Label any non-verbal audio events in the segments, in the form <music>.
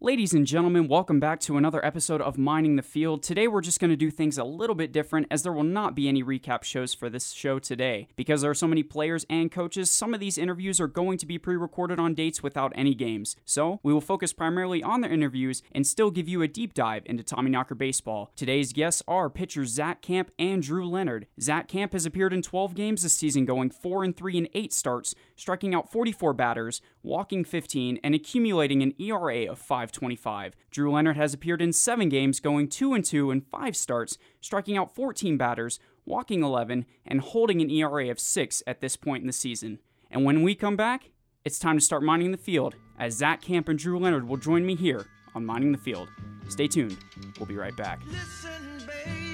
Ladies and gentlemen, welcome back to another episode of Mining the Field. Today we're just going to do things a little bit different as there will not be any recap shows for this show today. Because there are so many players and coaches, some of these interviews are going to be pre recorded on dates without any games. So we will focus primarily on their interviews and still give you a deep dive into Tommyknocker baseball. Today's guests are pitchers Zach Camp and Drew Leonard. Zach Camp has appeared in 12 games this season, going 4 and 3 in 8 starts, striking out 44 batters, walking 15, and accumulating an ERA of 5. 525. Drew Leonard has appeared in seven games, going 2 and 2 in five starts, striking out 14 batters, walking 11, and holding an ERA of 6 at this point in the season. And when we come back, it's time to start mining the field, as Zach Camp and Drew Leonard will join me here on Mining the Field. Stay tuned. We'll be right back. Listen, baby,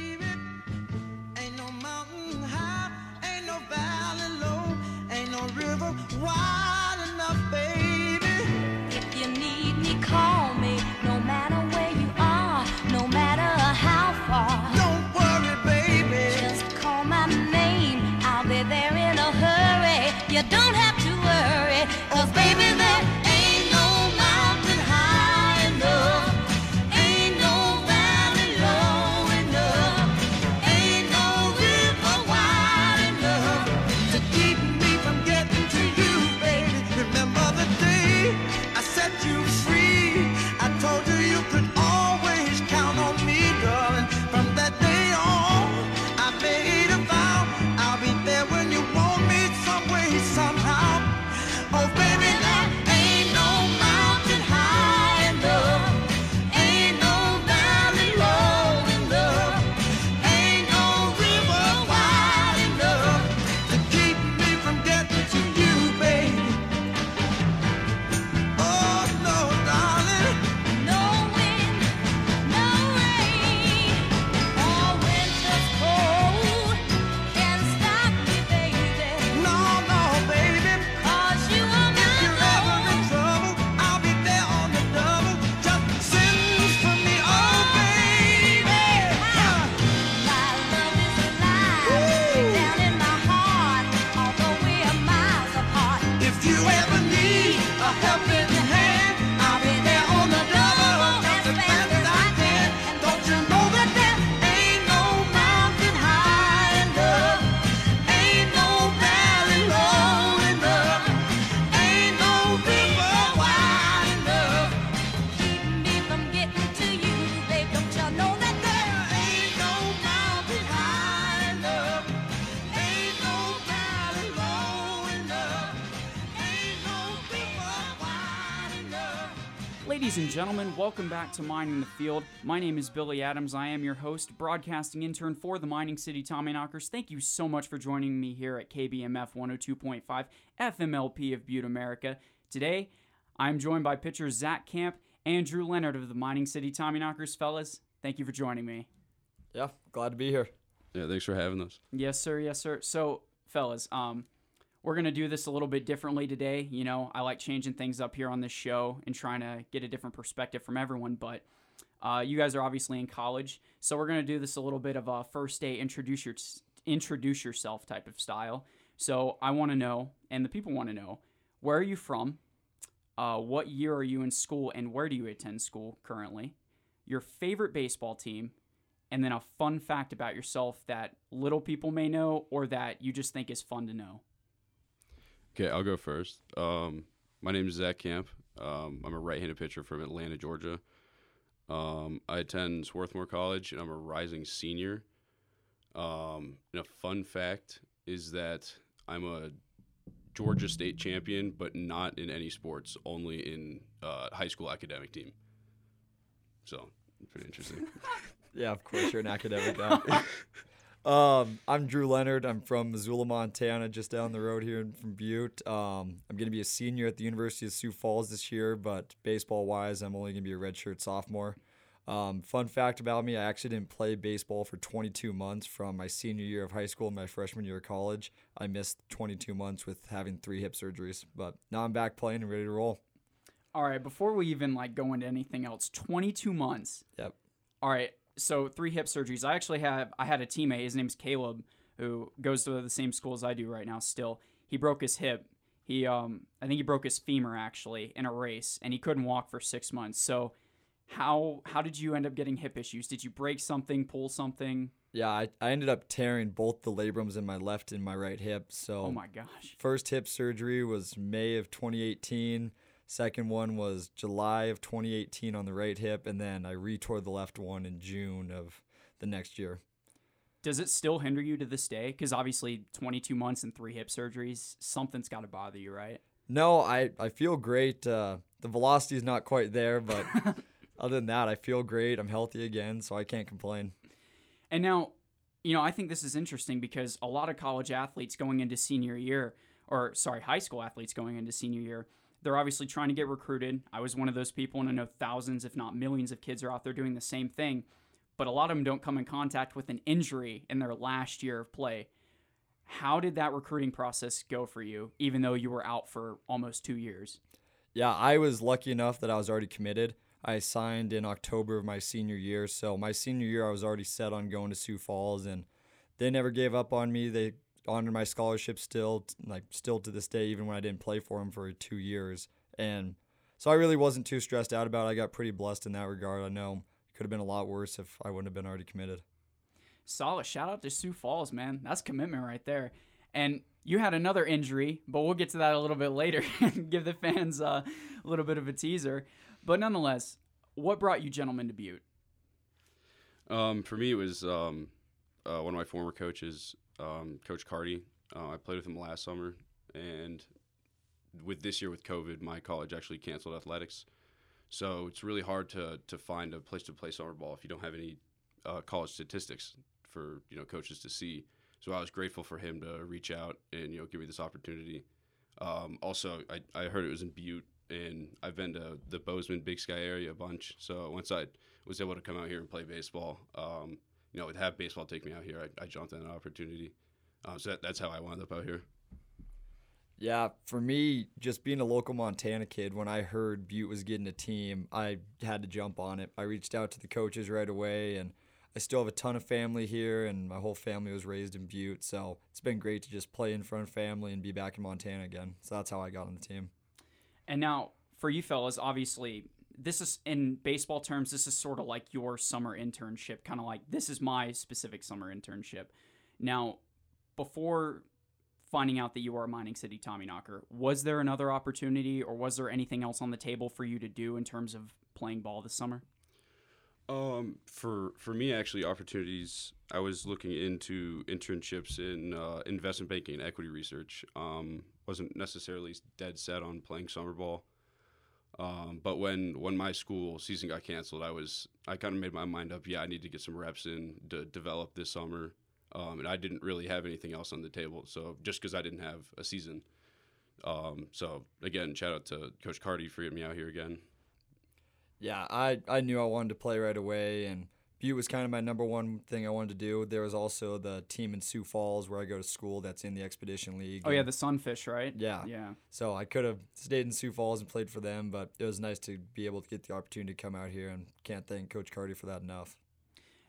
gentlemen, welcome back to Mining the Field. My name is Billy Adams. I am your host, broadcasting intern for the Mining City Tommyknockers. Thank you so much for joining me here at KBMF 102.5 FMLP of Butte, America. Today, I'm joined by pitchers Zach Camp and Drew Leonard of the Mining City Tommyknockers. Fellas, thank you for joining me. Yeah, glad to be here. Yeah, thanks for having us. Yes, sir. Yes, sir. So, fellas, um, we're going to do this a little bit differently today. You know, I like changing things up here on this show and trying to get a different perspective from everyone, but uh, you guys are obviously in college, so we're going to do this a little bit of a first day introduce your introduce yourself type of style. So I want to know, and the people want to know, where are you from? Uh, what year are you in school, and where do you attend school currently? Your favorite baseball team, and then a fun fact about yourself that little people may know or that you just think is fun to know. Okay, I'll go first. Um, my name is Zach Camp. Um, I'm a right-handed pitcher from Atlanta, Georgia. Um, I attend Swarthmore College, and I'm a rising senior. Um, and a fun fact is that I'm a Georgia state champion, but not in any sports, only in uh, high school academic team. So, pretty interesting. <laughs> yeah, of course, you're an academic guy. <laughs> Um, I'm Drew Leonard. I'm from Missoula, Montana, just down the road here from Butte. Um, I'm going to be a senior at the University of Sioux Falls this year, but baseball wise, I'm only going to be a redshirt sophomore. Um, fun fact about me I actually didn't play baseball for 22 months from my senior year of high school and my freshman year of college. I missed 22 months with having three hip surgeries, but now I'm back playing and ready to roll. All right, before we even like go into anything else, 22 months. Yep. All right, so three hip surgeries. I actually have I had a teammate. His name's Caleb, who goes to the same school as I do right now. Still, he broke his hip. He, um, I think he broke his femur actually in a race, and he couldn't walk for six months. So, how how did you end up getting hip issues? Did you break something, pull something? Yeah, I, I ended up tearing both the labrums in my left and my right hip. So Oh my gosh. first hip surgery was May of 2018. Second one was July of 2018 on the right hip, and then I retore the left one in June of the next year. Does it still hinder you to this day? Because obviously, 22 months and three hip surgeries, something's got to bother you, right? No, I, I feel great. Uh, the velocity is not quite there, but <laughs> other than that, I feel great. I'm healthy again, so I can't complain. And now, you know, I think this is interesting because a lot of college athletes going into senior year, or sorry, high school athletes going into senior year, they're obviously trying to get recruited. I was one of those people, and I know thousands, if not millions, of kids are out there doing the same thing. But a lot of them don't come in contact with an injury in their last year of play. How did that recruiting process go for you, even though you were out for almost two years? Yeah, I was lucky enough that I was already committed. I signed in October of my senior year, so my senior year I was already set on going to Sioux Falls, and they never gave up on me. They honored my scholarship still, like still to this day, even when I didn't play for them for two years. And so I really wasn't too stressed out about it. I got pretty blessed in that regard. I know it could have been a lot worse if I wouldn't have been already committed. Solid. Shout out to Sioux Falls, man. That's commitment right there. And you had another injury, but we'll get to that a little bit later <laughs> and give the fans uh, a little bit of a teaser. But nonetheless, what brought you gentlemen to Butte? Um, for me, it was um, uh, one of my former coaches, um, Coach Carty. Uh, I played with him last summer, and with this year with COVID, my college actually canceled athletics. So it's really hard to to find a place to play summer ball if you don't have any uh, college statistics for you know coaches to see. So I was grateful for him to reach out and you know give me this opportunity. Um, also, I, I heard it was in Butte, and I've been to the Bozeman Big Sky area a bunch. So once I was able to come out here and play baseball, um, you know, would have baseball take me out here, I, I jumped at an opportunity. Um, so that, that's how I wound up out here. Yeah, for me, just being a local Montana kid, when I heard Butte was getting a team, I had to jump on it. I reached out to the coaches right away, and I still have a ton of family here, and my whole family was raised in Butte. So it's been great to just play in front of family and be back in Montana again. So that's how I got on the team. And now, for you fellas, obviously, this is in baseball terms, this is sort of like your summer internship, kind of like this is my specific summer internship. Now, before finding out that you are a Mining City tommy knocker was there another opportunity or was there anything else on the table for you to do in terms of playing ball this summer? Um, for for me, actually, opportunities. I was looking into internships in uh, investment banking and equity research. Um, wasn't necessarily dead set on playing summer ball. Um, but when when my school season got canceled, I was I kind of made my mind up. Yeah, I need to get some reps in to develop this summer. Um, and I didn't really have anything else on the table. So just because I didn't have a season. Um, so again, shout out to Coach Carty for getting me out here again. Yeah, I, I knew I wanted to play right away, and Butte was kind of my number one thing I wanted to do. There was also the team in Sioux Falls where I go to school that's in the Expedition League. Oh yeah, the Sunfish, right? Yeah. Yeah. So I could have stayed in Sioux Falls and played for them, but it was nice to be able to get the opportunity to come out here, and can't thank Coach Carty for that enough.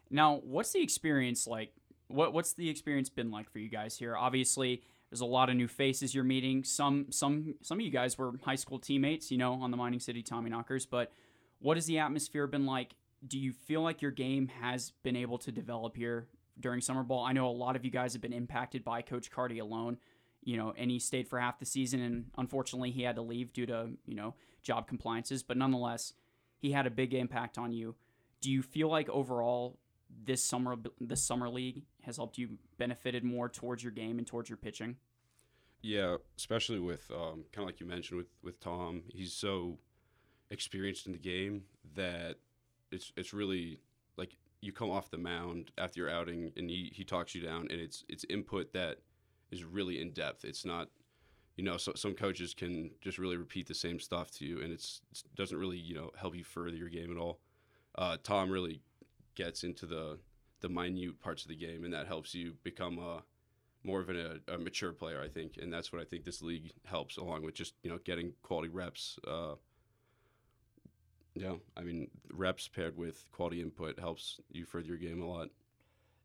Now, what's the experience like? What what's the experience been like for you guys here? Obviously, there's a lot of new faces you're meeting. Some some some of you guys were high school teammates, you know, on the Mining City Tommyknockers. But what has the atmosphere been like? Do you feel like your game has been able to develop here during summer ball? I know a lot of you guys have been impacted by Coach Carty alone. You know, and he stayed for half the season, and unfortunately, he had to leave due to you know job compliances. But nonetheless, he had a big impact on you. Do you feel like overall this summer this summer league has helped you benefited more towards your game and towards your pitching? Yeah, especially with um, kind of like you mentioned with with Tom, he's so experienced in the game that it's it's really like you come off the mound after your outing and he, he talks you down and it's it's input that is really in depth. It's not you know so, some coaches can just really repeat the same stuff to you and it's it doesn't really you know help you further your game at all. Uh, Tom really gets into the the minute parts of the game and that helps you become a more of an, a, a, mature player, I think, and that's what I think this league helps, along with just you know getting quality reps. Uh, yeah, I mean reps paired with quality input helps you further your game a lot.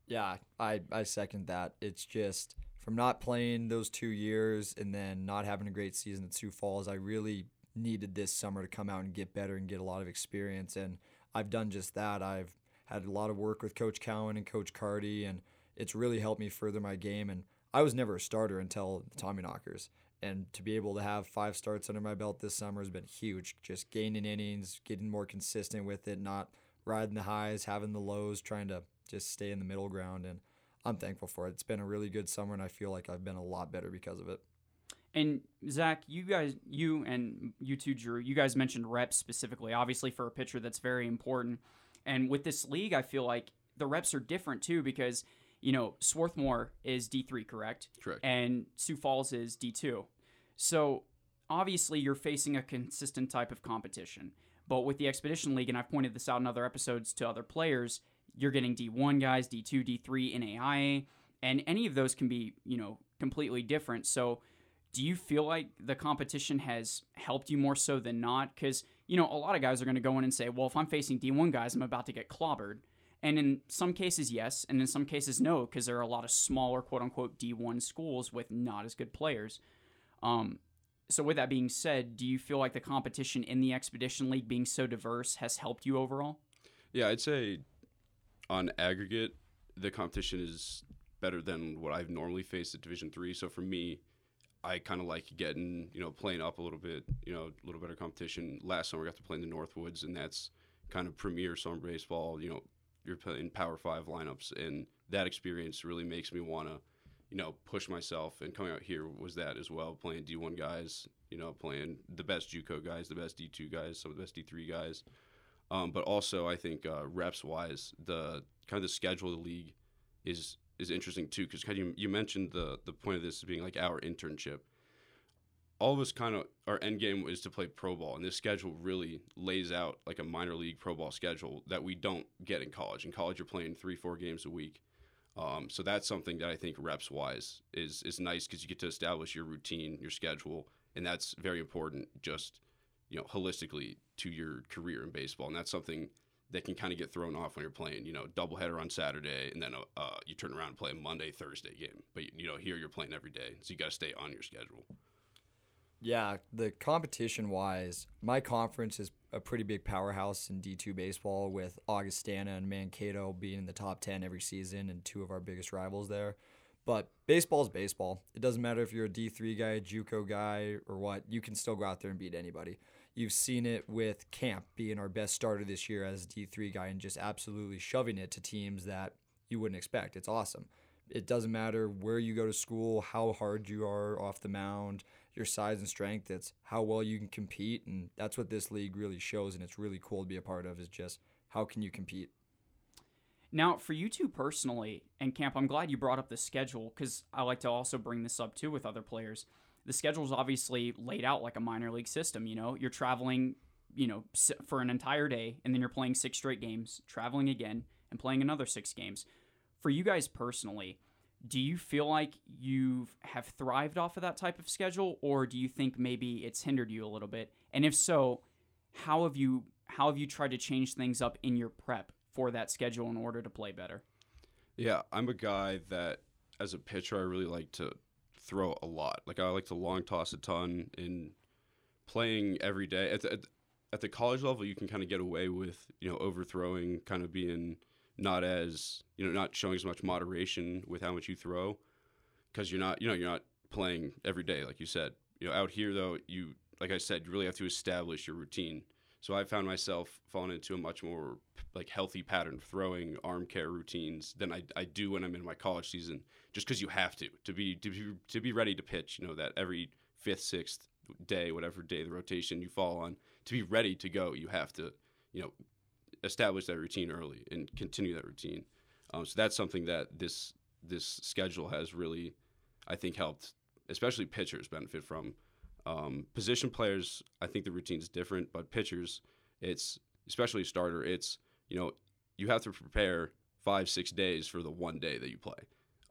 Yeah, I, I second that. It's just from not playing those two years and then not having a great season at Sioux Falls, I really needed this summer to come out and get better and get a lot of experience. And I've done just that. I've had a lot of work with Coach Cowan and Coach Carty, and it's really helped me further my game. And I was never a starter until the Tommyknockers. And to be able to have five starts under my belt this summer has been huge. Just gaining innings, getting more consistent with it, not riding the highs, having the lows, trying to just stay in the middle ground. And I'm thankful for it. It's been a really good summer, and I feel like I've been a lot better because of it. And Zach, you guys, you and you too, Drew, you guys mentioned reps specifically. Obviously, for a pitcher, that's very important. And with this league, I feel like the reps are different too because you know Swarthmore is D three, correct? Correct. And Sioux Falls is D two. So obviously, you're facing a consistent type of competition. But with the Expedition League, and I've pointed this out in other episodes to other players, you're getting D1 guys, D2, D3 NAIA, and any of those can be, you know, completely different. So, do you feel like the competition has helped you more so than not? Because, you know, a lot of guys are going to go in and say, well, if I'm facing D1 guys, I'm about to get clobbered. And in some cases, yes, and in some cases, no, because there are a lot of smaller, quote unquote, D1 schools with not as good players. Um, so, with that being said, do you feel like the competition in the Expedition League being so diverse has helped you overall? Yeah, I'd say on aggregate, the competition is better than what I've normally faced at Division Three. So for me, I kind of like getting you know playing up a little bit, you know, a little better competition. Last summer, I got to play in the Northwoods, and that's kind of premier summer baseball. You know, you're playing Power Five lineups, and that experience really makes me want to, you know, push myself. And coming out here was that as well, playing D1 guys, you know, playing the best JUCO guys, the best D2 guys, some of the best D3 guys. Um, but also, I think uh, reps wise, the kind of the schedule of the league is is interesting too because kind you you mentioned the the point of this being like our internship. All of us kind of our end game is to play pro ball, and this schedule really lays out like a minor league pro ball schedule that we don't get in college. In college, you're playing three four games a week, um, so that's something that I think reps wise is is nice because you get to establish your routine, your schedule, and that's very important. Just you know holistically to your career in baseball, and that's something that can kind of get thrown off when you're playing, you know, doubleheader on Saturday, and then uh, you turn around and play a Monday Thursday game. But you know, here you're playing every day, so you got to stay on your schedule. Yeah, the competition wise, my conference is a pretty big powerhouse in D2 baseball with Augustana and Mankato being in the top 10 every season and two of our biggest rivals there. But baseball is baseball. It doesn't matter if you're a D3 guy, JUCO guy, or what. You can still go out there and beat anybody. You've seen it with Camp being our best starter this year as a D3 guy and just absolutely shoving it to teams that you wouldn't expect. It's awesome. It doesn't matter where you go to school, how hard you are off the mound, your size and strength. It's how well you can compete, and that's what this league really shows. And it's really cool to be a part of. Is just how can you compete. Now, for you two personally, and Camp, I'm glad you brought up the schedule because I like to also bring this up too with other players the schedule is obviously laid out like a minor league system. You know, you're traveling, you know, for an entire day, and then you're playing six straight games, traveling again, and playing another six games. For you guys personally, do you feel like you have thrived off of that type of schedule, or do you think maybe it's hindered you a little bit? And if so, how have you how have you tried to change things up in your prep for that schedule in order to play better? Yeah, I'm a guy that as a pitcher I really like to throw a lot. Like I like to long toss a ton in playing every day. At the, at, the college level, you can kind of get away with you know overthrowing, kind of being not as you know not showing as much moderation with how much you throw because you're not you know you're not playing every day like you said. You know out here though you like I said you really have to establish your routine. So I found myself falling into a much more like healthy pattern of throwing arm care routines than I, I do when I'm in my college season, just because you have to to be to be to be ready to pitch. You know that every fifth, sixth day, whatever day the rotation you fall on, to be ready to go, you have to you know establish that routine early and continue that routine. Um, so that's something that this this schedule has really, I think, helped, especially pitchers benefit from. Um, position players, I think the routine is different, but pitchers, it's especially starter, it's you know you have to prepare five six days for the one day that you play,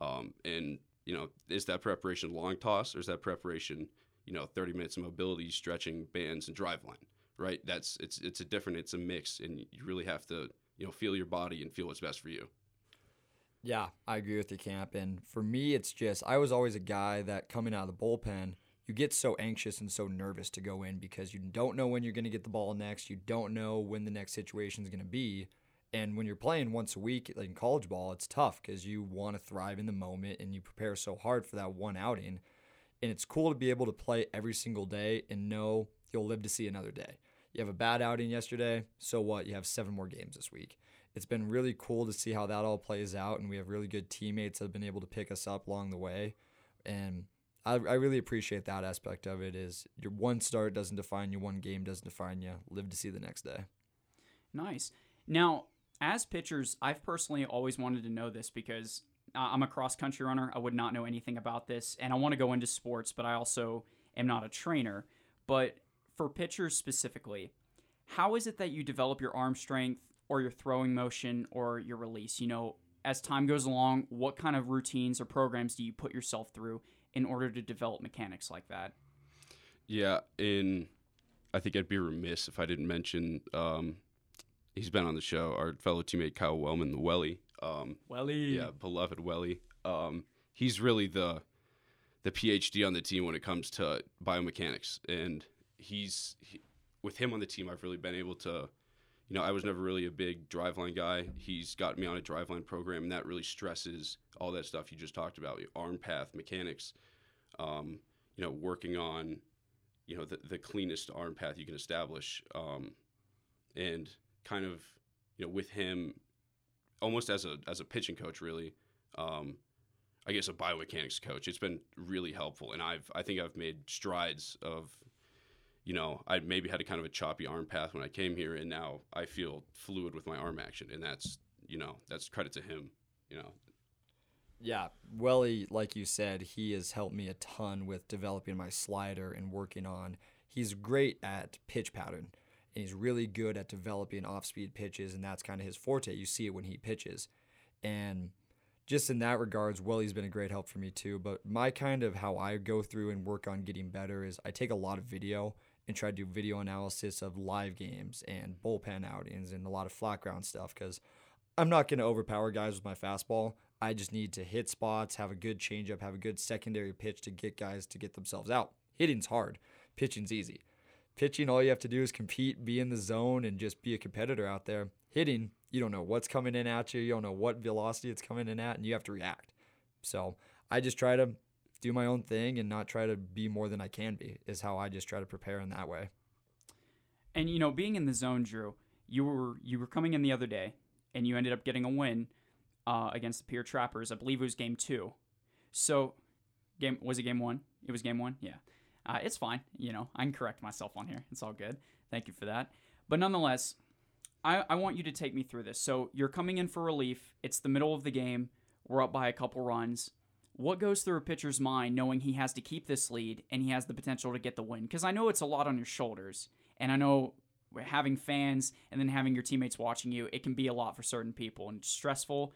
um, and you know is that preparation long toss or is that preparation you know 30 minutes of mobility, stretching, bands, and driveline, right? That's it's it's a different, it's a mix, and you really have to you know feel your body and feel what's best for you. Yeah, I agree with you, Camp. And for me, it's just I was always a guy that coming out of the bullpen, you get so anxious and so nervous to go in because you don't know when you're going to get the ball next. You don't know when the next situation is going to be. And when you're playing once a week, like in college ball, it's tough because you want to thrive in the moment and you prepare so hard for that one outing. And it's cool to be able to play every single day and know you'll live to see another day. You have a bad outing yesterday, so what? You have seven more games this week. It's been really cool to see how that all plays out, and we have really good teammates that have been able to pick us up along the way. And I, I really appreciate that aspect of it. Is your one start doesn't define you, one game doesn't define you. Live to see the next day. Nice. Now, as pitchers, I've personally always wanted to know this because uh, I'm a cross country runner. I would not know anything about this, and I want to go into sports, but I also am not a trainer. But for pitchers specifically, how is it that you develop your arm strength or your throwing motion or your release? You know, as time goes along, what kind of routines or programs do you put yourself through in order to develop mechanics like that? Yeah, in I think I'd be remiss if I didn't mention um, he's been on the show. Our fellow teammate Kyle Wellman, the Welly. Um, Welly, yeah, beloved Welly. Um, he's really the the PhD on the team when it comes to biomechanics, and he's he, with him on the team. I've really been able to, you know, I was never really a big driveline guy. He's got me on a driveline program, and that really stresses all that stuff you just talked about: arm path mechanics. Um, you know, working on, you know, the, the cleanest arm path you can establish, um, and kind of, you know, with him, almost as a as a pitching coach, really. Um, I guess a biomechanics coach. It's been really helpful, and I've I think I've made strides of you know, I maybe had a kind of a choppy arm path when I came here, and now I feel fluid with my arm action, and that's you know that's credit to him. You know. Yeah, Welly, like you said, he has helped me a ton with developing my slider and working on. He's great at pitch pattern, and he's really good at developing off-speed pitches, and that's kind of his forte. You see it when he pitches, and just in that regards, Welly's been a great help for me too. But my kind of how I go through and work on getting better is I take a lot of video and try to do video analysis of live games and bullpen outings and a lot of flat ground stuff because I'm not going to overpower guys with my fastball. I just need to hit spots, have a good changeup, have a good secondary pitch to get guys to get themselves out. Hitting's hard, pitching's easy. Pitching, all you have to do is compete, be in the zone, and just be a competitor out there. Hitting, you don't know what's coming in at you, you don't know what velocity it's coming in at, and you have to react. So I just try to do my own thing and not try to be more than I can be is how I just try to prepare in that way. And you know, being in the zone, Drew, you were you were coming in the other day, and you ended up getting a win uh, against the Pierre Trappers. I believe it was game two. So, game was it game one? It was game one. Yeah, uh, it's fine. You know, I can correct myself on here. It's all good. Thank you for that. But nonetheless, I, I want you to take me through this. So you're coming in for relief. It's the middle of the game. We're up by a couple runs what goes through a pitcher's mind knowing he has to keep this lead and he has the potential to get the win? Because I know it's a lot on your shoulders, and I know having fans and then having your teammates watching you, it can be a lot for certain people and stressful.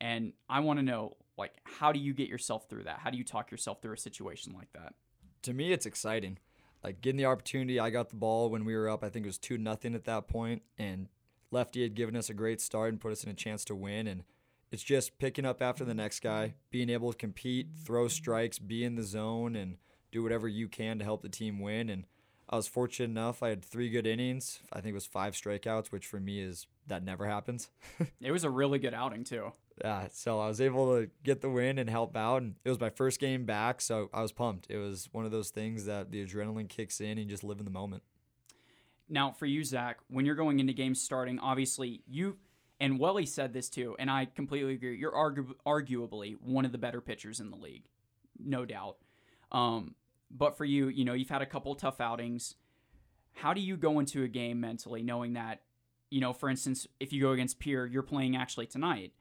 And I want to know, like, how do you get yourself through that? How do you talk yourself through a situation like that? To me, it's exciting. Like getting the opportunity, I got the ball when we were up. I think it was two nothing at that point, and Lefty had given us a great start and put us in a chance to win. And it's just picking up after the mm-hmm. next guy, being able to compete, throw mm-hmm. strikes, be in the zone, and do whatever you can to help the team win. And I was fortunate enough. I had three good innings. I think it was five strikeouts, which for me is that never happens. <laughs> it was a really good outing too. Yeah, so I was able to get the win and help out, and it was my first game back, so I was pumped. It was one of those things that the adrenaline kicks in and you just live in the moment. Now, for you, Zach, when you're going into games starting, obviously you and Welly said this too, and I completely agree. You're argu- arguably one of the better pitchers in the league, no doubt. Um, but for you, you know, you've had a couple tough outings. How do you go into a game mentally knowing that, you know, for instance, if you go against Pierre, you're playing actually tonight,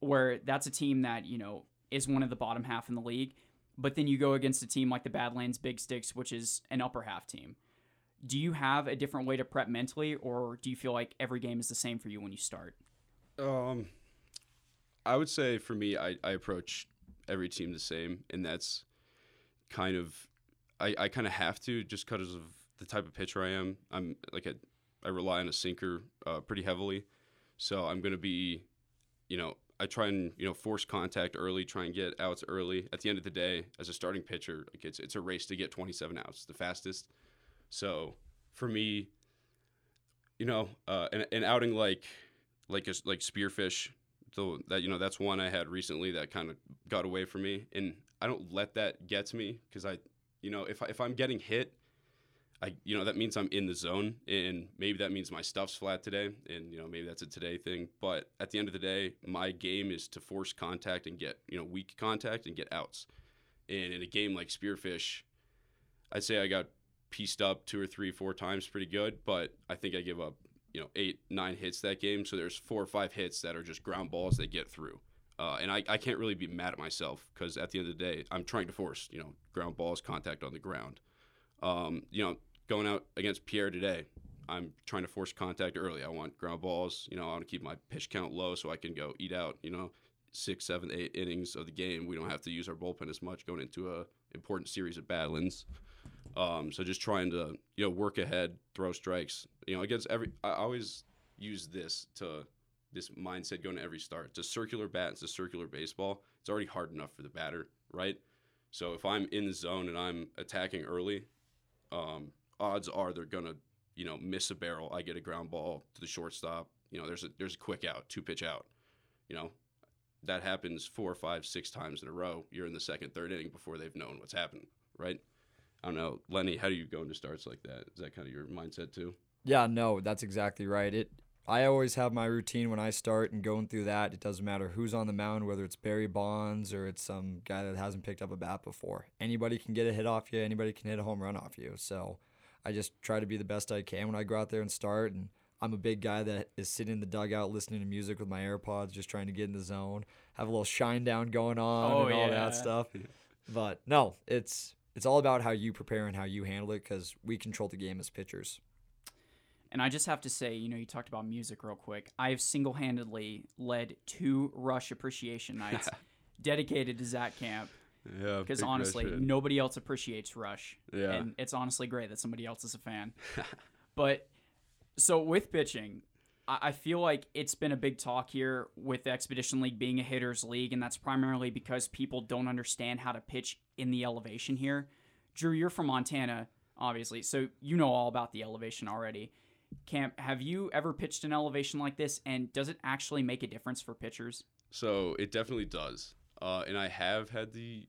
where that's a team that, you know, is one of the bottom half in the league, but then you go against a team like the Badlands Big Sticks, which is an upper half team do you have a different way to prep mentally or do you feel like every game is the same for you when you start um i would say for me i, I approach every team the same and that's kind of i, I kind of have to just because of the type of pitcher i am i'm like a, i rely on a sinker uh, pretty heavily so i'm going to be you know I try and you know force contact early, try and get outs early. At the end of the day, as a starting pitcher, like it's it's a race to get 27 outs, the fastest. So for me, you know, uh, an, an outing like like a, like Spearfish, so that you know that's one I had recently that kind of got away from me, and I don't let that get to me because I, you know, if I, if I'm getting hit. I, you know, that means I'm in the zone, and maybe that means my stuff's flat today, and you know, maybe that's a today thing. But at the end of the day, my game is to force contact and get, you know, weak contact and get outs. And in a game like Spearfish, I'd say I got pieced up two or three, four times pretty good, but I think I give up, you know, eight, nine hits that game. So there's four or five hits that are just ground balls that get through. Uh, and I, I can't really be mad at myself because at the end of the day, I'm trying to force, you know, ground balls, contact on the ground. Um, you know, going out against Pierre today, I'm trying to force contact early. I want ground balls. You know, I want to keep my pitch count low so I can go eat out. You know, six, seven, eight innings of the game. We don't have to use our bullpen as much going into a important series of Badlands. Um, so just trying to you know work ahead, throw strikes. You know, against every. I always use this to this mindset going to every start. It's a circular bat. It's a circular baseball. It's already hard enough for the batter, right? So if I'm in the zone and I'm attacking early, um, odds are they're gonna, you know, miss a barrel. I get a ground ball to the shortstop. You know, there's a there's a quick out, two pitch out. You know, that happens four, five, six times in a row. You're in the second, third inning before they've known what's happened, right? I don't know, Lenny. How do you go into starts like that? Is that kind of your mindset too? Yeah, no, that's exactly right. It I always have my routine when I start and going through that. It doesn't matter who's on the mound, whether it's Barry Bonds or it's some guy that hasn't picked up a bat before. Anybody can get a hit off you. Anybody can hit a home run off you. So I just try to be the best I can when I go out there and start. And I'm a big guy that is sitting in the dugout listening to music with my AirPods, just trying to get in the zone, have a little Shinedown going on Oh, and all yeah. that stuff. But no, it's it's all about how you prepare and how you handle it because we control the game as pitchers. And I just have to say, you know, you talked about music real quick. I have single handedly led two Rush appreciation <laughs> nights dedicated to Zach Camp Yeah, because honestly, nobody else appreciates Rush. Yeah. And it's honestly great that somebody else is a fan. <laughs> but so with pitching, I I feel like it's been a big talk here with the Expedition League being a hitters league, and that's primarily because people don't understand how to pitch in the elevation here. Drew, you're from Montana, obviously, so you know all about the elevation already. Camp, have you ever pitched an elevation like this, and does it actually make a difference for pitchers? So it definitely does, uh, and I have had the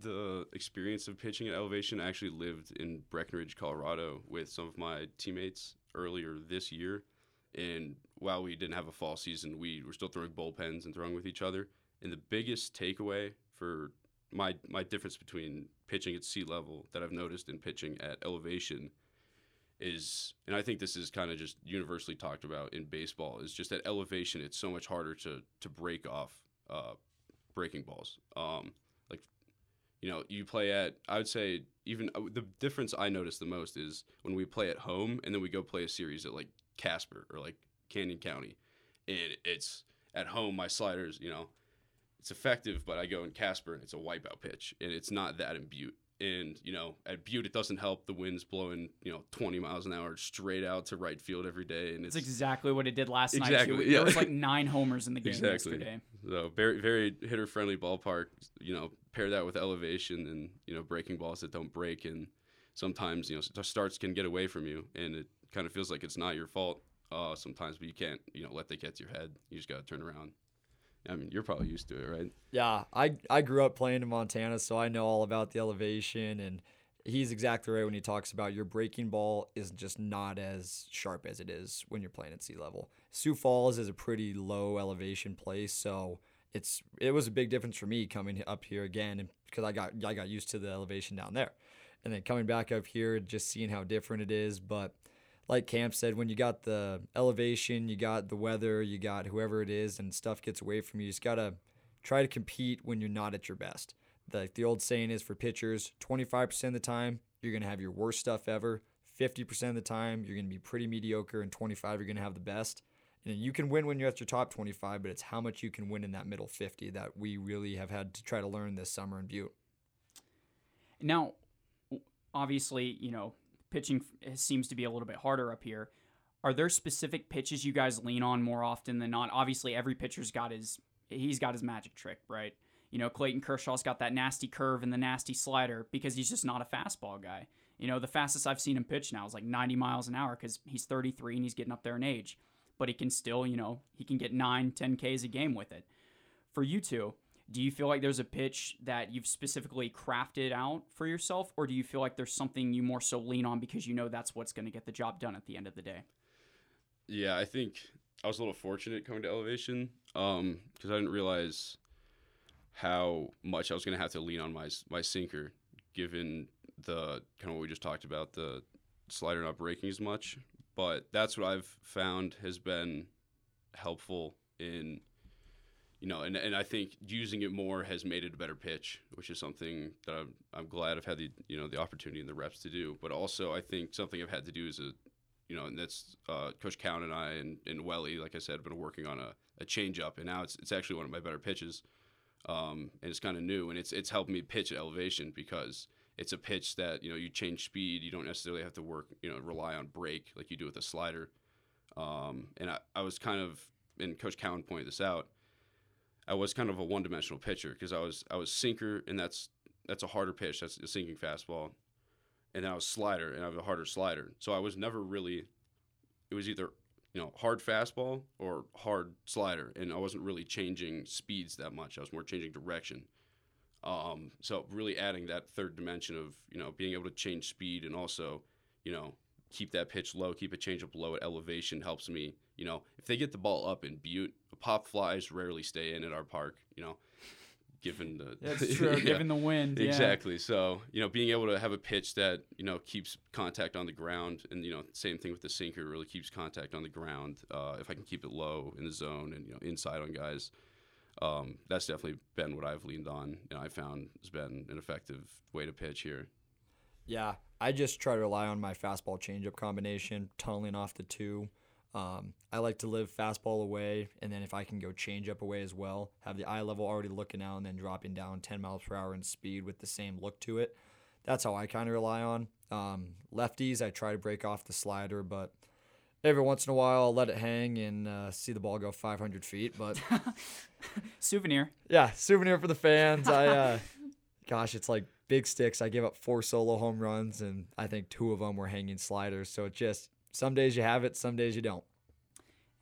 the experience of pitching at elevation. I actually lived in Breckenridge, Colorado, with some of my teammates earlier this year, and while we didn't have a fall season, we were still throwing bullpens and throwing with each other. And the biggest takeaway for my my difference between pitching at sea level that I've noticed in pitching at elevation is and I think this is kind of just universally talked about in baseball is just at elevation it's so much harder to to break off uh, breaking balls. Um, like you know you play at I would say even uh, the difference I notice the most is when we play at home and then we go play a series at like Casper or like Canyon County, and it's at home my sliders you know it's effective, but I go in Casper and it's a wipeout pitch, and it's not that in Butte. And you know, at Butte, it doesn't help. The wind's blowing, you know, 20 miles an hour straight out to right field every day, and it's exactly what it did last night. Exactly, yeah. There was like <laughs> nine homers in the game Exactly. yesterday. so very, very hitter friendly ballpark. You know, pair that with elevation and you know breaking balls that don't break, and sometimes you know starts can get away from you, and it kind of feels like it's not your fault uh, sometimes, but you can't you know let that get to your head. You just got to turn around. I mean, you're probably used to it, right? Yeah, I I grew up playing in Montana, so I know all about the elevation and he's exactly right when he talks about your breaking ball is just not as sharp as it is when you're playing at sea level. Sioux Falls is a pretty low elevation place, so it's it was a big difference for me coming up here again because I got I got used to the elevation down there. And then coming back up here just seeing how different it is, but like Camp said, when you got the elevation, you got the weather, you got whoever it is, and stuff gets away from you, you just gotta try to compete when you're not at your best. The, the old saying is for pitchers 25% of the time, you're going to have your worst stuff ever. 50% of the time, you're going to be pretty mediocre. And 25, you're going to have the best. And you can win when you're at your top 25, but it's how much you can win in that middle 50 that we really have had to try to learn this summer in Butte. Now, obviously, you know, pitching eh, seems to be a little bit harder up here. Are there specific pitches you guys lean on more often than not? Obviously, every pitcher's got his he's got his magic trick, right? You know, Clayton Kershaw's got that nasty curve and the nasty slider because he's just not a fastball guy. You know, the fastest I've seen him pitch now is like 90 miles an hour because he's 33 and he's getting up there in age. But he can still, you know, he can get 9, 10 Ks a game with it. For you two, do you feel like there's a pitch that you've specifically crafted out for yourself, or do you feel like there's something you more so lean on because you know that's what's going to get the job done at the end of the day? Yeah, I think I was a little fortunate coming to Elevation because um, I didn't realize how much I was going to have to lean on my my sinker, given the kind of what we just talked about, the slider not breaking as much. But that's what I've found has been helpful in, you know, and, and I think using it more has made it a better pitch, which is something that I'm, I'm glad I've had the, you know, the opportunity and the reps to do. But also I think something I've had to do is a, you know, and that's uh, Coach Cowan and I and, and Welly, like I said, have been working on a, a change up, and now it's, it's actually one of my better pitches. Um, and it's kind of new, and it's it's helped me pitch at elevation because it's a pitch that you know you change speed. You don't necessarily have to work, you know, rely on break like you do with a slider. Um, and I, I was kind of, and Coach Cowan pointed this out. I was kind of a one-dimensional pitcher because I was I was sinker, and that's that's a harder pitch. That's a sinking fastball, and then I was slider, and I have a harder slider. So I was never really. It was either you know hard fastball or hard slider, and I wasn't really changing speeds that much. I was more changing direction. Um, so really adding that third dimension of you know being able to change speed and also you know keep that pitch low, keep a changeup low at elevation helps me. You know if they get the ball up in Butte, pop flies rarely stay in at our park. You know, given the <laughs> that's <laughs> true, yeah, given the wind, yeah. exactly. So you know being able to have a pitch that you know keeps contact on the ground, and you know same thing with the sinker really keeps contact on the ground. Uh, if I can keep it low in the zone and you know inside on guys um, that's definitely been what I've leaned on, and I found has been an effective way to pitch here. Yeah, I just try to rely on my fastball changeup combination, tunneling off the two. Um, I like to live fastball away, and then if I can go changeup away as well, have the eye level already looking out, and then dropping down 10 miles per hour in speed with the same look to it. That's how I kind of rely on. Um, lefties, I try to break off the slider, but every once in a while I'll let it hang and uh, see the ball go 500 feet. But <laughs> souvenir. Yeah, souvenir for the fans. I, uh, <laughs> gosh, it's like big sticks. I gave up four solo home runs, and I think two of them were hanging sliders. So it just some days you have it, some days you don't.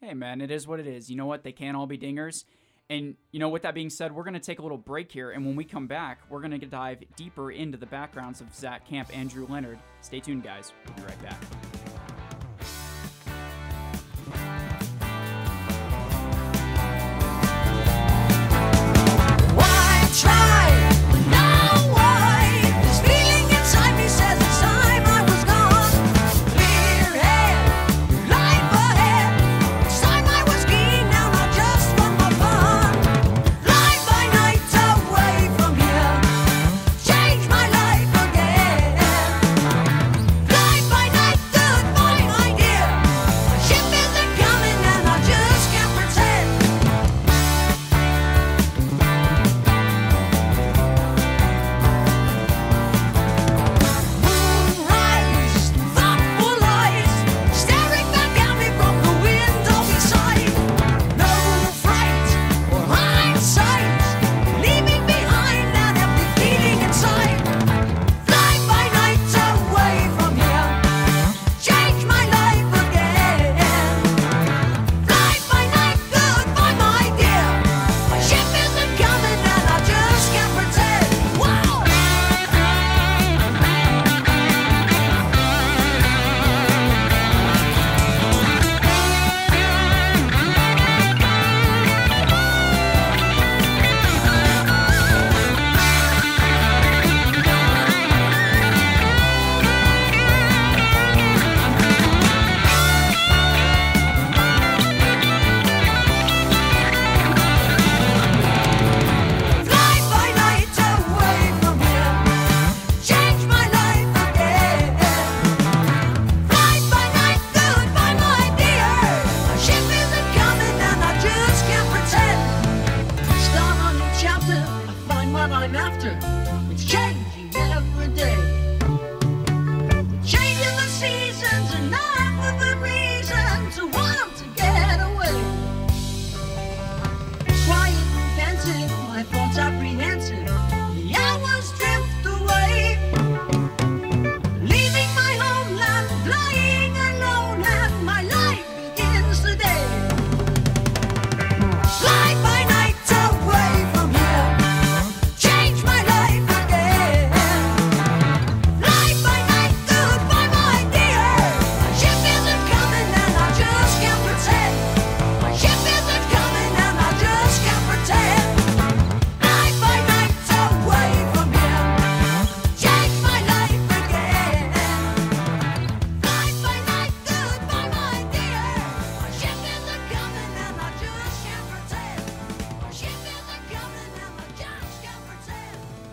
Hey man, it is what it is. You know what? They can't all be dingers. And you know, with that being said, we're going to take a little break here, and when we come back, we're going to dive deeper into the backgrounds of Zach Camp and Drew Leonard. Stay tuned, guys. We'll be right back.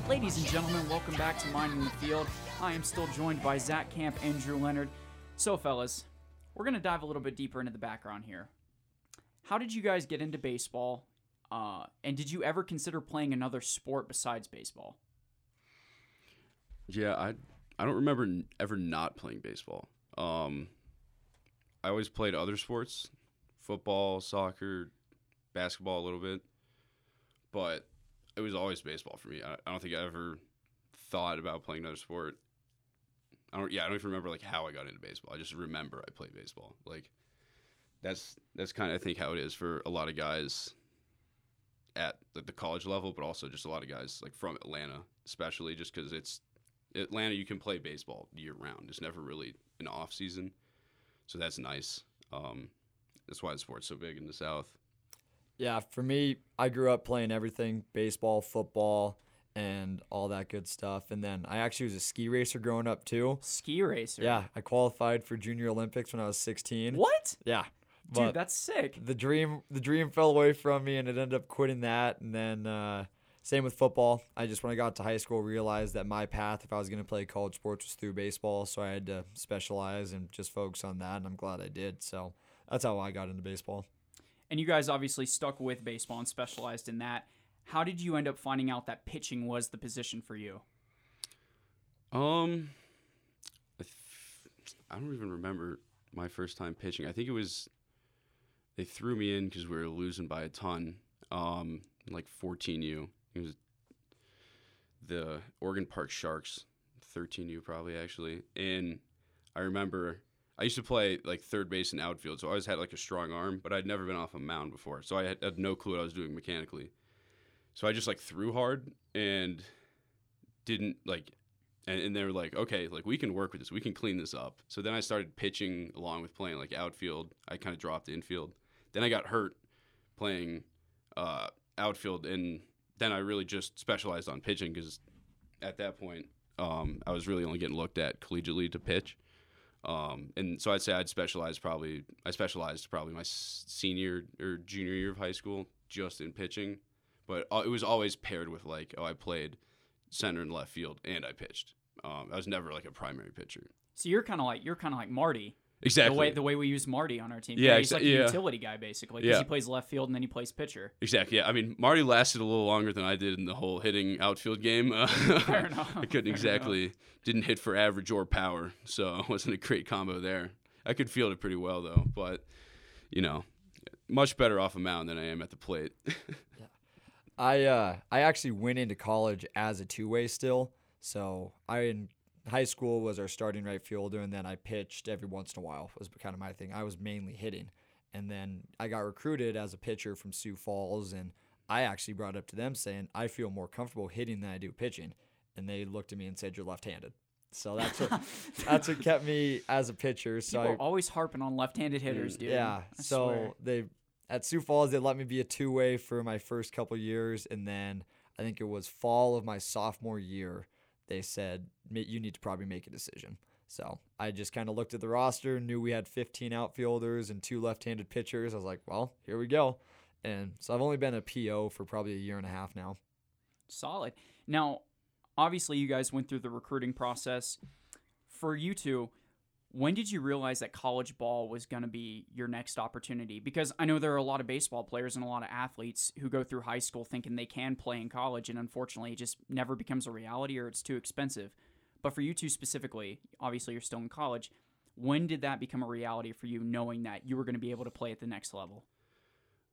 Ladies and gentlemen, welcome back to Mining the Field. I am still joined by Zach Camp and Drew Leonard. So, fellas, we're going to dive a little bit deeper into the background here. How did you guys get into baseball? Uh, and did you ever consider playing another sport besides baseball? Yeah, I I don't remember ever not playing baseball. Um, I always played other sports, football, soccer, basketball a little bit, but it was always baseball for me. I, I don't think I ever thought about playing another sport. I don't. Yeah, I don't even remember like how I got into baseball. I just remember I played baseball. Like that's that's kind of I think how it is for a lot of guys at the college level, but also just a lot of guys like from Atlanta, especially just because it's Atlanta. You can play baseball year round. It's never really an off season, so that's nice. Um, that's why the sport's so big in the South. Yeah, for me, I grew up playing everything baseball, football, and all that good stuff. And then I actually was a ski racer growing up too. Ski racer. Yeah, I qualified for Junior Olympics when I was 16. What? Yeah. Dude, that's sick. the dream the dream fell away from me and it ended up quitting that and then uh, same with football. I just when I got to high school realized that my path if I was going to play college sports was through baseball, so I had to specialize and just focus on that and I'm glad I did. So that's how I got into baseball. And you guys obviously stuck with baseball and specialized in that. How did you end up finding out that pitching was the position for you? Um, I, th- I don't even remember my first time pitching. I think it was they threw me in because we were losing by a ton. Um, like 14U. It was the Oregon Park Sharks, 13U probably actually. And I remember I used to play like third base and outfield, so I always had like a strong arm, but I'd never been off a mound before, so I had, had no clue what I was doing mechanically. So I just like threw hard and didn't like and, and they were like, okay, like we can work with this, we can clean this up. So then I started pitching along with playing like outfield. I kind of dropped infield. Then I got hurt playing uh, outfield, and then I really just specialized on pitching because at that point um, I was really only getting looked at collegiately to pitch. Um, and so I'd say I'd specialized probably I specialized probably my senior or junior year of high school just in pitching, but it was always paired with like oh I played center and left field and I pitched. Um, I was never like a primary pitcher. So you're kind of like you're kind of like Marty. Exactly. The way the way we use Marty on our team. Yeah, he's exa- like a yeah. utility guy basically because Yeah. he plays left field and then he plays pitcher. Exactly. Yeah. I mean, Marty lasted a little longer than I did in the whole hitting outfield game. Uh, <laughs> Fair enough, I couldn't exactly didn't hit for average or power, so <laughs> it wasn't a great combo there. I could field it pretty well though, but you know, much better off a mound than I am at the plate. <laughs> I uh I actually went into college as a two way still. So I in high school was our starting right fielder and then I pitched every once in a while was kind of my thing. I was mainly hitting. And then I got recruited as a pitcher from Sioux Falls and I actually brought up to them saying I feel more comfortable hitting than I do pitching. And they looked at me and said you're left handed. So that's what <laughs> that's what kept me as a pitcher. So People I, always harping on left-handed mm, hitters, dude. yeah. I So swear. they at Sioux Falls they let me be a two way for my first couple years, and then I think it was fall of my sophomore year. They said you need to probably make a decision. So I just kind of looked at the roster, knew we had 15 outfielders and two left-handed pitchers. I was like, well, here we go. And so I've only been a PO for probably a year and a half now. Solid. Now, obviously, you guys went through the recruiting process. For you two, when did you realize that college ball was going to be your next opportunity? Because I know there are a lot of baseball players and a lot of athletes who go through high school thinking they can play in college, and unfortunately, it just never becomes a reality or it's too expensive. But for you two specifically, obviously, you're still in college. When did that become a reality for you, knowing that you were going to be able to play at the next level?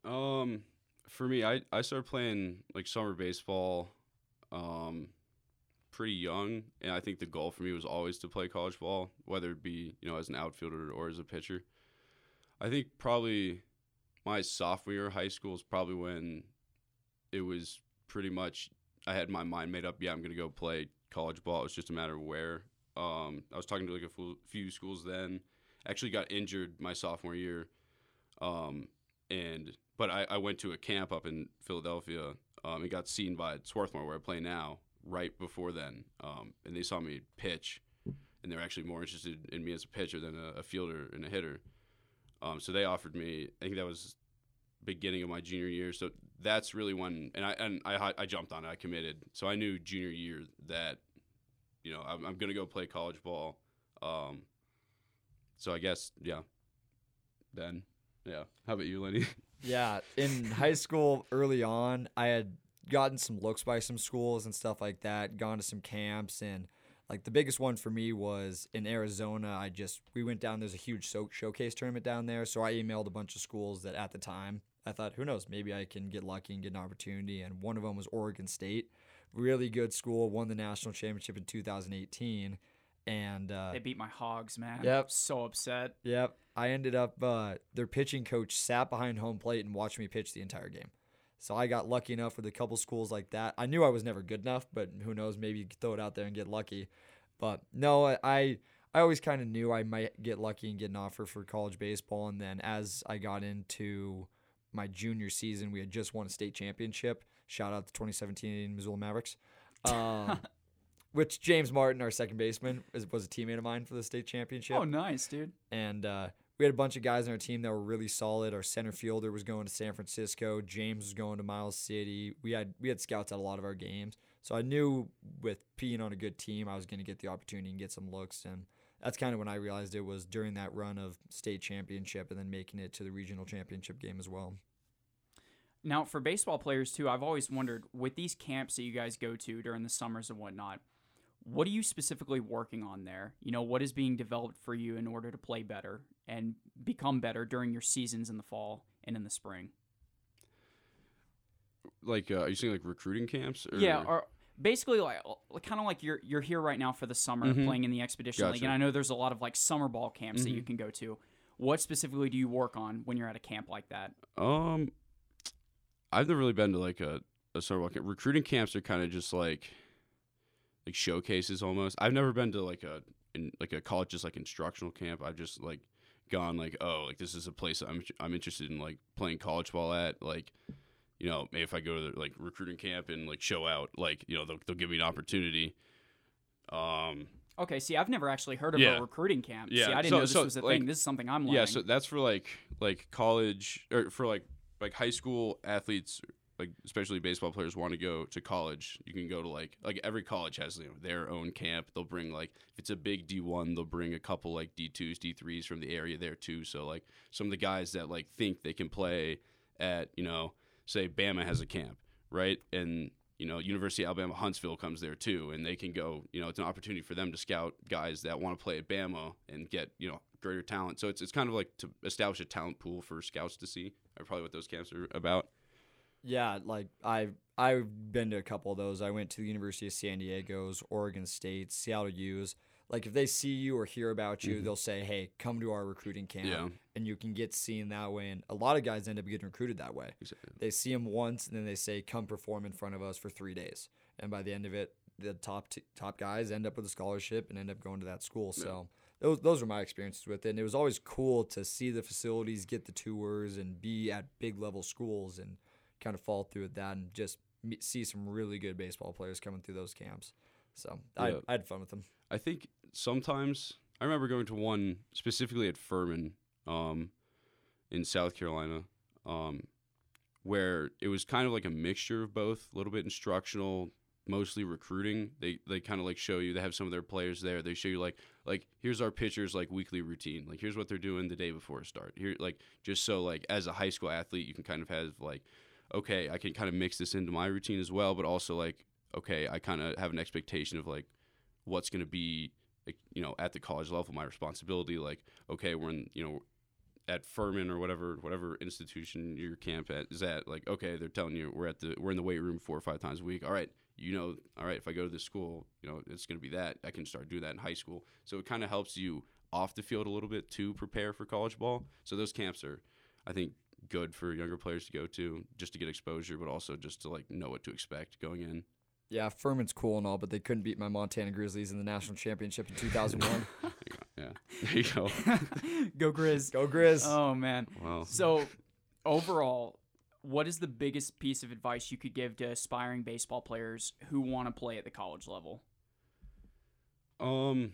Um, for me, I, I started playing like summer baseball, um, pretty young, and I think the goal for me was always to play college ball, whether it be you know as an outfielder or as a pitcher. I think probably my sophomore year of high school is probably when it was pretty much I had my mind made up. Yeah, I'm gonna go play college ball. It was just a matter of where. Um, I was talking to like a few schools then. Actually, got injured my sophomore year, um, and but I, I went to a camp up in Philadelphia um, and got seen by Swarthmore, where I play now, right before then. Um, and they saw me pitch, and they were actually more interested in me as a pitcher than a, a fielder and a hitter. Um, so they offered me. I think that was beginning of my junior year. So that's really when, and I and I I jumped on it. I committed. So I knew junior year that, you know, I'm, I'm gonna go play college ball. Um, so I guess yeah. Then yeah. How about you, Lenny? <laughs> Yeah, in high school early on, I had gotten some looks by some schools and stuff like that, gone to some camps and like the biggest one for me was in Arizona. I just we went down there's a huge so- showcase tournament down there, so I emailed a bunch of schools that at the time I thought, who knows, maybe I can get lucky and get an opportunity and one of them was Oregon State. Really good school, won the national championship in 2018 and uh, They beat my hogs, man. Yep. So upset. Yep. I ended up uh, their pitching coach sat behind home plate and watched me pitch the entire game. So I got lucky enough with a couple schools like that. I knew I was never good enough, but who knows? Maybe you throw it out there and get lucky. But no, I I, always kind of knew I might get lucky and get an offer for college baseball. And then as I got into my junior season, we had just won a state championship. Shout out to 2017 Missoula Mavericks. <laughs> Um, which James Martin, our second baseman, was, was a teammate of mine for the state championship Oh, nice, dude. and uh, we had a bunch of guys on our team that were really solid. Our center fielder was going to San Francisco. James was going to Miles City. We had we had scouts at a lot of our games, so I knew with being on a good team, I was going to get the opportunity and get some looks. And that's kind of when I realized it was during that run of state championship and then making it to the regional championship game as well. Now, for baseball players too, I've always wondered with these camps that you guys go to during the summers and whatnot, what are you specifically working on there? You know, what is being developed for you in order to play better and become better during your seasons in the fall and in the spring? like, uh, are you saying like recruiting camps? Or? Yeah, or basically like kind of like you're you're here right now for the summer Mhm. playing in the expedition league, and I know there's a lot of like summer ball camps that you Mhm. can go to. What specifically do you work on when you're at a camp like that? Um, I've never really been to like a a summer walk. Recruiting camps are kind of just like like showcases almost. I've never been to like a in like a college just like instructional camp. I've just like gone like oh like this is a place I'm I'm interested in like playing college ball at like you know maybe if I go to the, like recruiting camp and like show out like you know they'll they'll give me an opportunity. Um, Okay, see, I've never actually heard of Yeah. a recruiting camp. Yeah, See, I didn't so- know this so, was a like- thing. This is something I'm learning. Yeah, so that's for like like college or for like like high school athletes, like especially baseball players want to go to college. You can go to like like every college has you know, their own camp. They'll bring like if it's a big D one, they'll bring a couple like D twos, D threes from the area there too. So like some of the guys that like think they can play at you know say Bama has a camp, right? And you know University of Alabama Huntsville comes there too, and they can go. You know it's an opportunity for them to scout guys that want to play at Bama and get you know greater talent. So it's it's kind of like to establish a talent pool for scouts to see. Are probably what those camps are about. Yeah, like I've I've been to a couple of those. I went to the University of San Diego's, Oregon State, Seattle U's. Like if they see you or hear about you, Mhm. they'll say, "Hey, come to our recruiting camp," Yeah. and you can get seen that way. And a lot of guys end up getting recruited that way. They see them once, and then they say, "Come perform in front of us for three days." And by the end of it, the top t- top guys end up with a scholarship and end up going to that school. Yeah. So those those were my experiences with it. And it was always cool to see the facilities, get the tours, and be at big level schools and kind of fall through at that and just me- see some really good baseball players coming through those camps. So I, Yeah. I had fun with them. I think sometimes I remember going to one specifically at Furman, um, in South Carolina, um, where it was kind of like a mixture of both, a little bit instructional, mostly recruiting. They they kind of like show you. They have some of their players there. They show you like like here's our pitchers like weekly routine. Like here's what they're doing the day before a start. Here like just so like as a high school athlete, you can kind of have like okay, I can kind of mix this into my routine as well, but also like okay, I kind of have an expectation of like what's going to be you know at the college level my responsibility like okay we're in you know at Furman or whatever whatever institution your camp at is at like okay they're telling you we're at the we're in the weight room four or five times a week. All right you know all right if I go to this school you know it's going to be that I can start doing that in high school. So it kind of helps you off the field a little bit to prepare for college ball. So those camps are I think good for younger players to go to just to get exposure but also just to like know what to expect going in Yeah, Furman's cool and all, but they couldn't beat my Montana Grizzlies in the national championship in 2001. <laughs> yeah there you go <laughs> Go Grizz. Go Grizz! Oh man. well So overall, what is the biggest piece of advice you could give to aspiring baseball players who want to play at the college level? Um,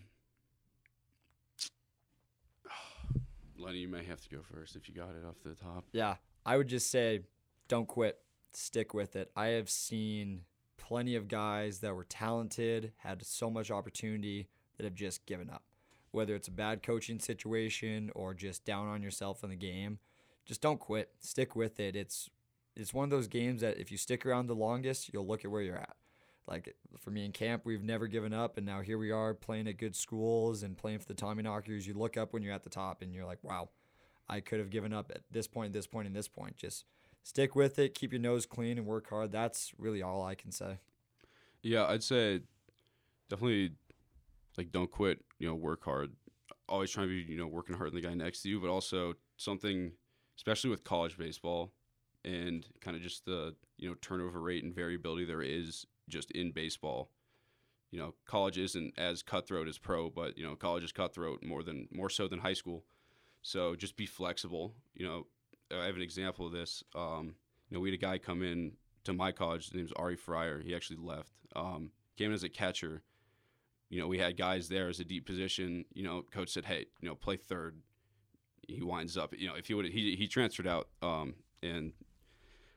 Lenny, you may have to go first if you got it off the top. Yeah, I would just say don't quit. Stick with it. I have seen plenty of guys that were talented, had so much opportunity that have just given up. Whether it's a bad coaching situation or just down on yourself in the game, just don't quit. Stick with it. It's it's one of those games that if you stick around the longest, you'll look at where you're at. Like for me in camp, we've never given up, and now here we are playing at good schools and playing for the Tommyknockers. You look up when you're at the top, and you're like, wow, I could have given up at this point, this point, and this point. Just stick with it, keep your nose clean, and work hard. That's really all I can say. Yeah, I'd say definitely like don't quit. You know, work hard. Always trying to be you know working hard than the guy next to you, but also something, especially with college baseball and kind of just the you know turnover rate and variability there is just in baseball. You know, college isn't as cutthroat as pro, but you know, college is cutthroat more than more so than high school. So just be flexible. You know, I have an example of this. Um, you know, we had a guy come in to my college. His name's Ari Fryer. He actually left. Um, came in as a catcher. You know, we had guys there as a deep position. You know, coach said, "Hey, you know, play third. He winds up. You know, if he would, he he transferred out, um, and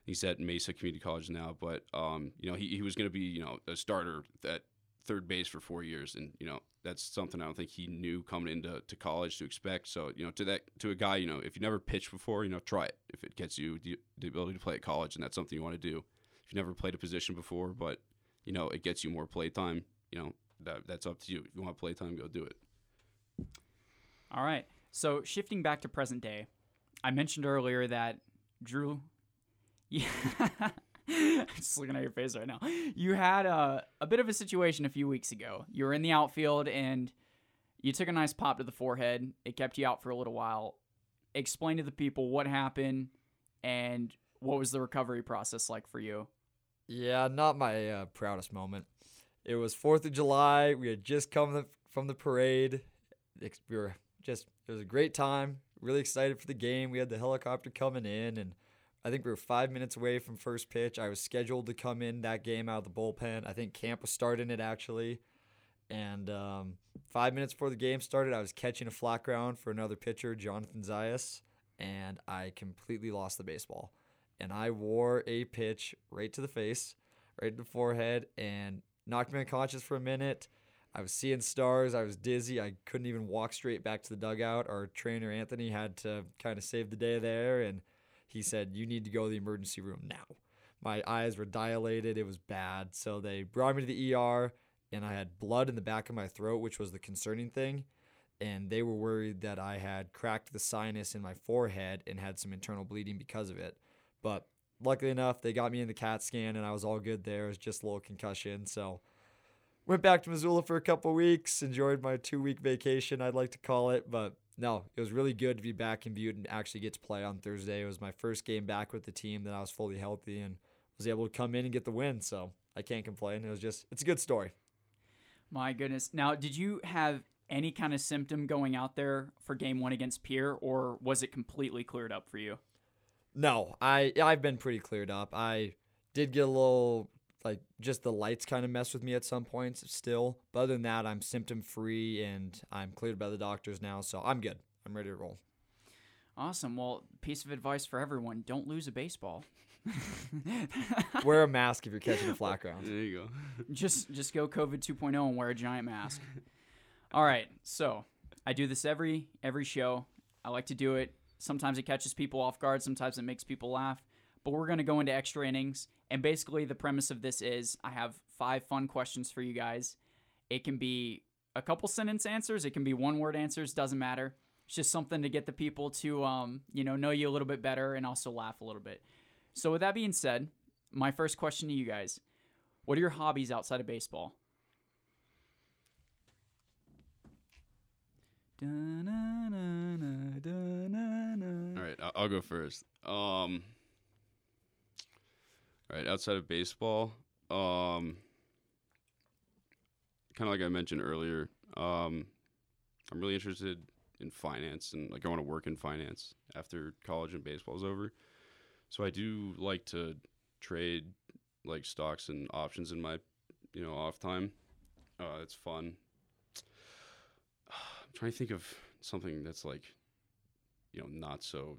he's at Mesa Community College now. But um, you know, he, he was going to be you know a starter at third base for four years, and you know that's something I don't think he knew coming into to college to expect. So you know, to that to a guy, you know, if you never pitched before, you know, try it. If it gets you the, ability to play at college, and that's something you want to do. If you never played a position before, but you know, it gets you more play time. You know, that that's up to you. If you want play time, go do it. All right. So shifting back to present day, I mentioned earlier that Drew. Yeah. <laughs> I'm just looking at your face right now. You had a, a bit of a situation a few weeks ago. You were in the outfield and you took a nice pop to the forehead. It kept you out for a little while. Explain to the people what happened and what was the recovery process like for you? Yeah, not my uh, proudest moment. It was Fourth of July. We had just come the, from the parade. We were just it was a great time. Really excited for the game. We had the helicopter coming in, and I think we were five minutes away from first pitch. I was scheduled to come in that game out of the bullpen. I think camp was starting it actually, and um, five minutes before the game started, I was catching a flat ground for another pitcher, Jonathan Zayas, and I completely lost the baseball. And I wore a pitch right to the face, right to the forehead, and knocked me unconscious for a minute. I was seeing stars. I was dizzy. I couldn't even walk straight back to the dugout. Our trainer Anthony had to kind of save the day there, and he said, "You need to go to the emergency room now." My eyes were dilated. It was bad. So they brought me to the ER, and I had blood in the back of my throat, which was the concerning thing. And they were worried that I had cracked the sinus in my forehead and had some internal bleeding because of it. But luckily enough, they got me in the CAT scan, and I was all good there. It was just a little concussion. So went back to Missoula for a couple weeks, enjoyed my two week vacation, I'd like to call it. But no, it was really good to be back in Butte and actually get to play on Thursday. It was my first game back with the team that I was fully healthy and was able to come in and get the win. So I can't complain. It was just, it's a good story. My goodness. Now, did you have any kind of symptom going out there for game one against Pierre, or was it completely cleared up for you? No, I I've been pretty cleared up. I did get a little like just the lights kind of mess with me at some points still. But other than that, I'm symptom free and I'm cleared by the doctors now, so I'm good. I'm ready to roll. Awesome. Well, piece of advice for everyone: don't lose a baseball. <laughs> wear a mask if you're catching a flat ground. There you go. just just go COVID 2.0 and wear a giant mask. All right. So I do this every every show. I like to do it. Sometimes it catches people off guard. Sometimes it makes people laugh. But we're gonna go into extra innings and basically, the premise of this is I have five fun questions for you guys. It can be a couple sentence answers, it can be one word answers, doesn't matter. It's just something to get the people to, um, you know, know you a little bit better and also laugh a little bit. So, with that being said, my first question to you guys What are your hobbies outside of baseball? All right, I'll go first. Um, right outside of baseball um kind of like i mentioned earlier um i'm really interested in finance and like i want to work in finance after college and baseball is over so i do like to trade like stocks and options in my you know off time uh it's fun <sighs> i'm trying to think of something that's like you know, not so.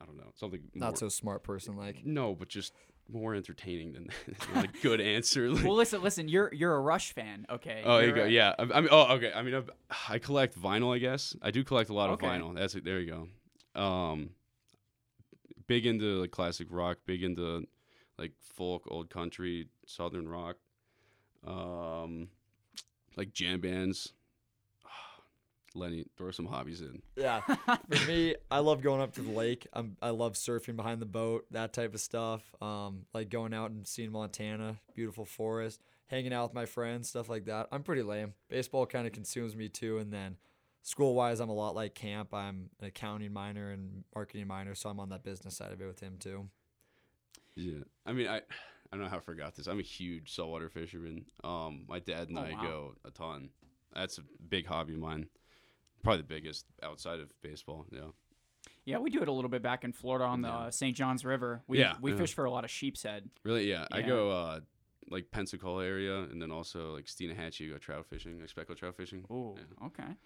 I don't know something Not more- so smart person like. No, but just more entertaining than <laughs> like a good answer. Like, well, listen, listen. You're you're a Rush fan, okay? oh, you go. a- Yeah, I, I mean, oh, okay. I mean, I've, I collect vinyl. I guess I do collect a lot Okay. of vinyl. That's it. There you go. Um, big into like classic rock. Big into like folk, old country, southern rock. Um, like jam bands. Lenny, throw some hobbies in. Yeah. <laughs> For me, I love going up to the lake. I'm, I love surfing behind the boat, that type of stuff. Um, like going out and seeing Montana, beautiful forest, hanging out with my friends, stuff like that. I'm pretty lame. Baseball kind of consumes me too. And then school wise, I'm a lot like Camp. I'm an accounting minor and marketing minor, so I'm on that business side of it with him too. Yeah, I mean, I I don't know how I forgot this. I'm a huge saltwater fisherman. Um, my dad and Oh, I wow. go a ton. That's a big hobby of mine. Probably the biggest outside of baseball. Yeah. Yeah, we do it a little bit back in Florida on the Yeah. uh, St. Johns River. We Yeah, we yeah. fish for a lot of sheep's head. Really? Yeah. I go uh like Pensacola area, and then also like Steinhatchee. Go trout fishing, like speckled trout fishing. Ooh, Yeah. okay.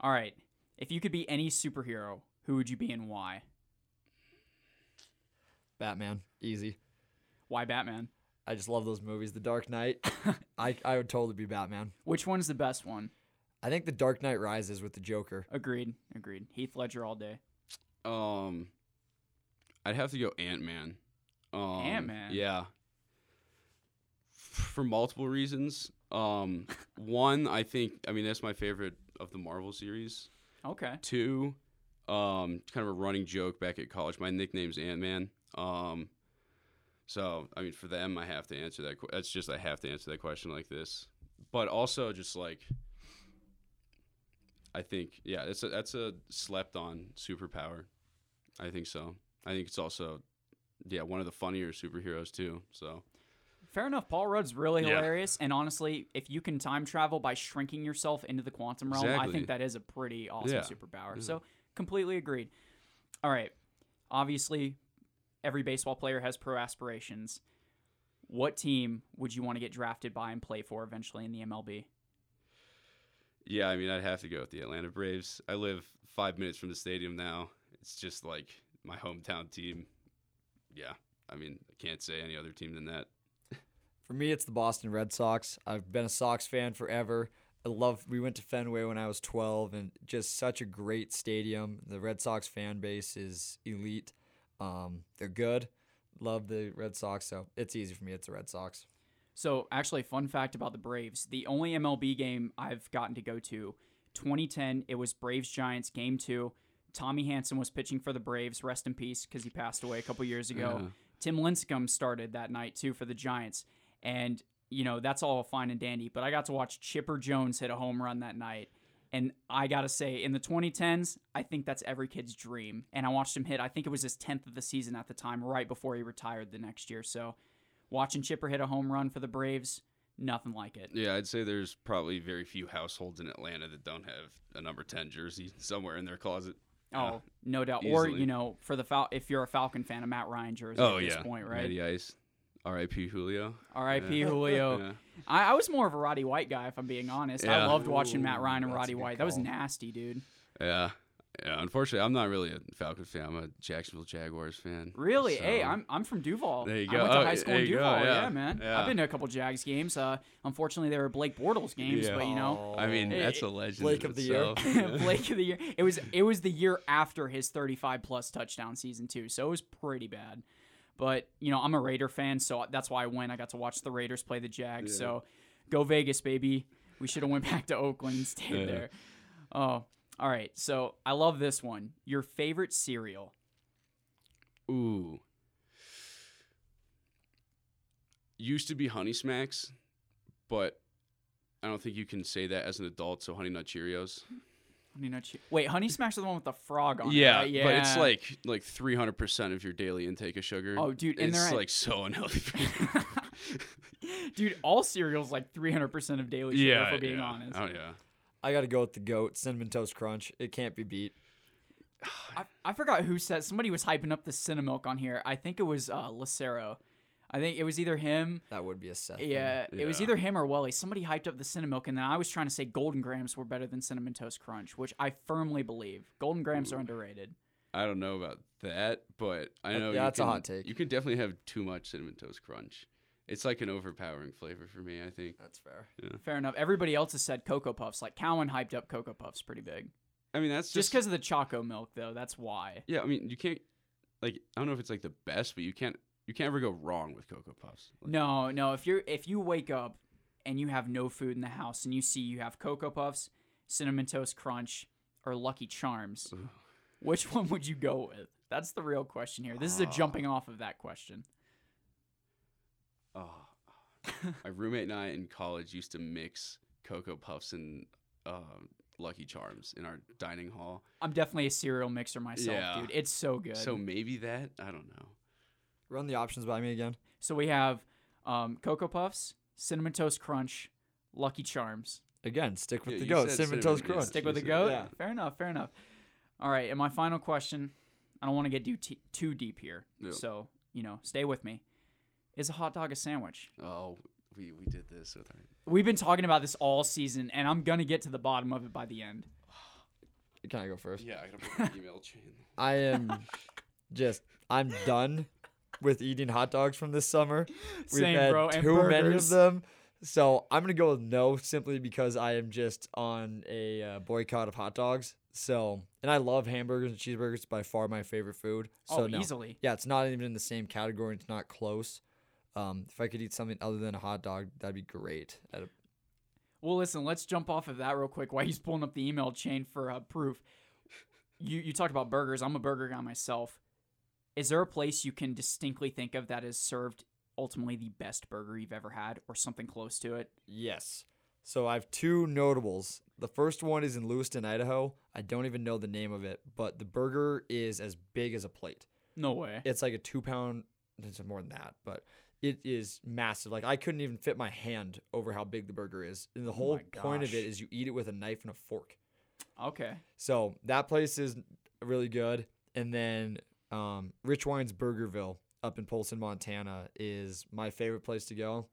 All right. If you could be any superhero, who would you be and why? Batman, easy. Why Batman? I just love those movies. The Dark Knight, <laughs> I, I would totally be Batman. Which one's the best one? I think The Dark Knight Rises with the Joker. Agreed. Agreed. Heath Ledger all day. Um, I'd have to go Ant Man. Um, Ant-Man? Yeah. For multiple reasons. Um, <laughs> one, I think. I mean, that's my favorite of the Marvel series. Okay. Two, um, kind of a running joke back at college. My nickname's Ant Man. Um, so I mean, for them, I have to answer that. que- That's just I have to answer that question like this. But also, just like I think, yeah, that's a that's a slept on superpower. I think so. I think it's also, yeah, one of the funnier superheroes too. So Fair enough. Paul Rudd's really Yeah. hilarious, and honestly, if you can time travel by shrinking yourself into the quantum realm, I think that is a pretty awesome Yeah. superpower. Yeah. So completely agreed. All right. Obviously, every baseball player has pro aspirations. What team would you want to get drafted by and play for eventually in the MLB? Yeah, I mean, I'd have to go with the Atlanta Braves. I live five minutes from the stadium now. It's just like my hometown team. Yeah, I mean, I can't say any other team than that. For me, it's the Boston Red Sox. I've been a Sox fan forever. I love. We went to Fenway when I was 12, and just such a great stadium. The Red Sox fan base is elite. Um, they're good. Love the Red Sox, so it's easy for me. It's the Red Sox. So, actually, fun fact about the Braves: the only MLB game I've gotten to go to, 2010, it was Braves Giants Game Two. Tommy Hanson was pitching for the Braves. Rest in peace, because he passed away a couple years ago. Yeah. Tim Lincecum started that night too for the Giants, and you know that's all fine and dandy. But I got to watch Chipper Jones hit a home run that night. And I gotta say, in the 2010s, I think that's every kid's dream. And I watched him hit. I think it was his 10th of the season at the time, right before he retired the next year. So, watching Chipper hit a home run for the Braves, nothing like it. Yeah, I'd say there's probably very few households in Atlanta that don't have a number 10 jersey <laughs> somewhere in their closet. Oh, uh, no doubt. Or you know, for the Fal- if you're a Falcon fan, a Matt Ryan jersey Oh, at this yeah. point, right? Matty Ice. R.I.P. Julio. R.I.P. Yeah. Julio. <laughs> Yeah. I, I was more of a Roddy White guy, if I'm being honest. Yeah. I loved watching Matt Ryan and Roddy White. That was nasty, dude. Yeah. Yeah, unfortunately, I'm not really a Falcons fan. I'm a Jacksonville Jaguars fan. Really? hey, I'm I'm from Duval. There you go. I went to Oh, high school in you go, Duval. yeah. man. Yeah. I've been to a couple Jags games. Uh, unfortunately, they were Blake Bortles games, Yeah. but you know, I mean, that's a legend. Blake of the year. <laughs> Blake of the year. It was it was the year after his 35 plus touchdown season too, so it was pretty bad. But you know, I'm a Raider fan, so that's why I went. I got to watch the Raiders play the Jags. Yeah. So go Vegas, baby. We should have went back to Oakland and stayed Yeah. there. Oh, all right. So I love this one. Your favorite cereal? Ooh. Used to be Honey Smacks, but I don't think you can say that as an adult. So Honey Nut Cheerios. Honey Nut Cheerios. Wait, Honey Smacks is the one with the frog on yeah, it. right? Yeah, but it's like like 300 percent of your daily intake of sugar. Oh, dude, and it's like so unhealthy. for you. <laughs> Dude, all cereals like 300% of daily sugar, yeah, for being yeah. honest. Oh yeah. I got to go with the goat cinnamon toast crunch. It can't be beat. <sighs> I, I forgot who said somebody was hyping up the Cinnamilk on here. I think it was uh, Lucero. I think it was either him. That would be a set. thing. Yeah, it was either him or Welly. Somebody hyped up the cinnamon milk, and then I was trying to say Golden Grahams were better than Cinnamon Toast Crunch, which I firmly believe. Golden Grahams are underrated. I don't know about that, but I know yeah, you that's a can- hot take. You can definitely have too much cinnamon toast crunch. It's like an overpowering flavor for me. I think. That's fair. Yeah. Fair enough. Everybody else has said Cocoa Puffs. Like Cowan hyped up Cocoa Puffs pretty big. I mean, that's Just just because of the Choco milk, though. That's why. Yeah, I mean, you can't like I don't know if it's like the best, but you can't you can't ever go wrong with Cocoa Puffs. Like, No, no. If you're if you wake up and you have no food in the house and you see you have Cocoa Puffs, Cinnamon Toast Crunch, or Lucky Charms, which <laughs> one would you go with? That's the real question here. This is a ah. jumping off of that question. Oh, my roommate and I in college used to mix Cocoa Puffs and uh, Lucky Charms in our dining hall. I'm definitely a cereal mixer myself, Yeah. dude. It's so good. So maybe that I don't know. Run the options by me again. So we have um, Cocoa Puffs, Cinnamon Toast Crunch, Lucky Charms. Again, stick with Yeah, the you goat. said Cinnamon cinnamon, toast yeah. crunch. Stick with the Yes, goat. yeah. Fair enough. Fair enough. All right, and my final question. I don't want to get too t- too deep here, Yeah. so you know, stay with me. Is a hot dog a sandwich? Oh, we, we did this with our We've been talking about this all season, and I'm gonna get to the bottom of it by the end. <sighs> Can I go first? yeah. I gotta put the email chain. <laughs> I am just I'm done with eating hot dogs from this summer. We've Same, had bro, and too many of them. So I'm gonna go with no simply because I am just on a uh, boycott of hot dogs. So and I love hamburgers and cheeseburgers. It's by far my favorite food. So oh, no. easily. Yeah, it's not even in the same category. It's not close. Um, if I could eat something other than a hot dog, that'd be great. At a, Well, listen, let's jump off of that real quick while he's pulling up the email chain for uh, proof. You you talked about burgers. I'm a burger guy myself. Is there a place you can distinctly think of that has served ultimately the best burger you've ever had, or something close to it? yes. So I have two notables. The first one is in Lewiston, Idaho. I don't even know the name of it, but the burger is as big as a plate. No way. It's like a two pound. It's more than that, but it is massive. Like I couldn't even fit my hand over how big the burger is. And the whole my point of it is you eat it with a knife and a fork. Okay. So that place is really good. And then um, Richwine's Burgerville up in Polson, Montana is my favorite place to go.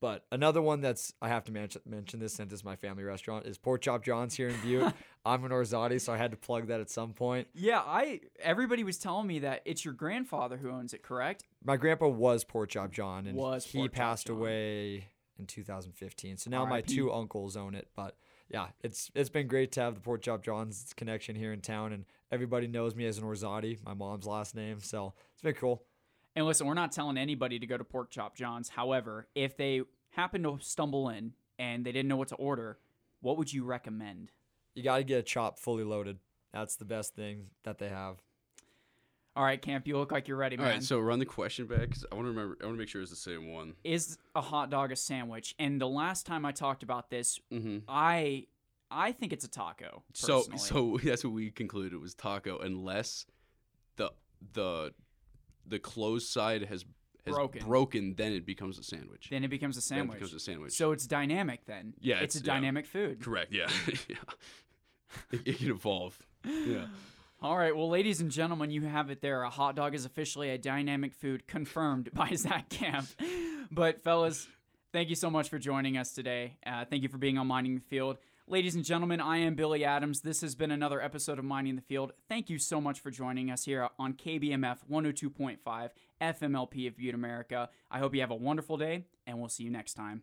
But another one that's I have to mention mention this since it's my family restaurant is Pork Chop John's here in Butte. <laughs> I'm an Orzati, so I had to plug that at some point. Yeah, I. Everybody was telling me that it's your grandfather who owns it, correct? My grandpa was Pork Chop John, and Was he Pork passed John. away in 2015. So now my two uncles own it. But yeah, it's it's been great to have the Pork Chop John's connection here in town, and everybody knows me as an Orzati, my mom's last name. So it's been cool. And listen, we're not telling anybody to go to Pork Chop John's. However, if they happen to stumble in and they didn't know what to order, what would you recommend? You got to get a chop fully loaded. That's the best thing that they have. All right, Camp, you look like you're ready, All man. right, so run the question back 'cause I want to remember. I want to make sure it's the same one. is a hot dog a sandwich? And the last time I talked about this, Mm-hmm. I I think it's a taco. So personally. so <laughs> that's what we concluded it was taco, unless the the the closed side has has Broken. broken, then it becomes a sandwich. then it becomes a Then it sandwich. becomes a sandwich. So it's dynamic then. Yeah, it's, it's- a yeah. dynamic food. Correct. Yeah. yeah. <laughs> It, it can evolve. Yeah. <laughs> All right, well, ladies and gentlemen, you have it there. A hot dog is officially a dynamic food, confirmed <laughs> by Zach Camp. But, fellas, thank you so much for joining us today. Uh, thank you for being on Mining the Field. Ladies and gentlemen, I am Billy Adams. This has been another episode of Mining the Field. Thank you so much for joining us here on KBMF 102.5 FMLP of Butte, America. I hope you have a wonderful day, and we'll see you next time.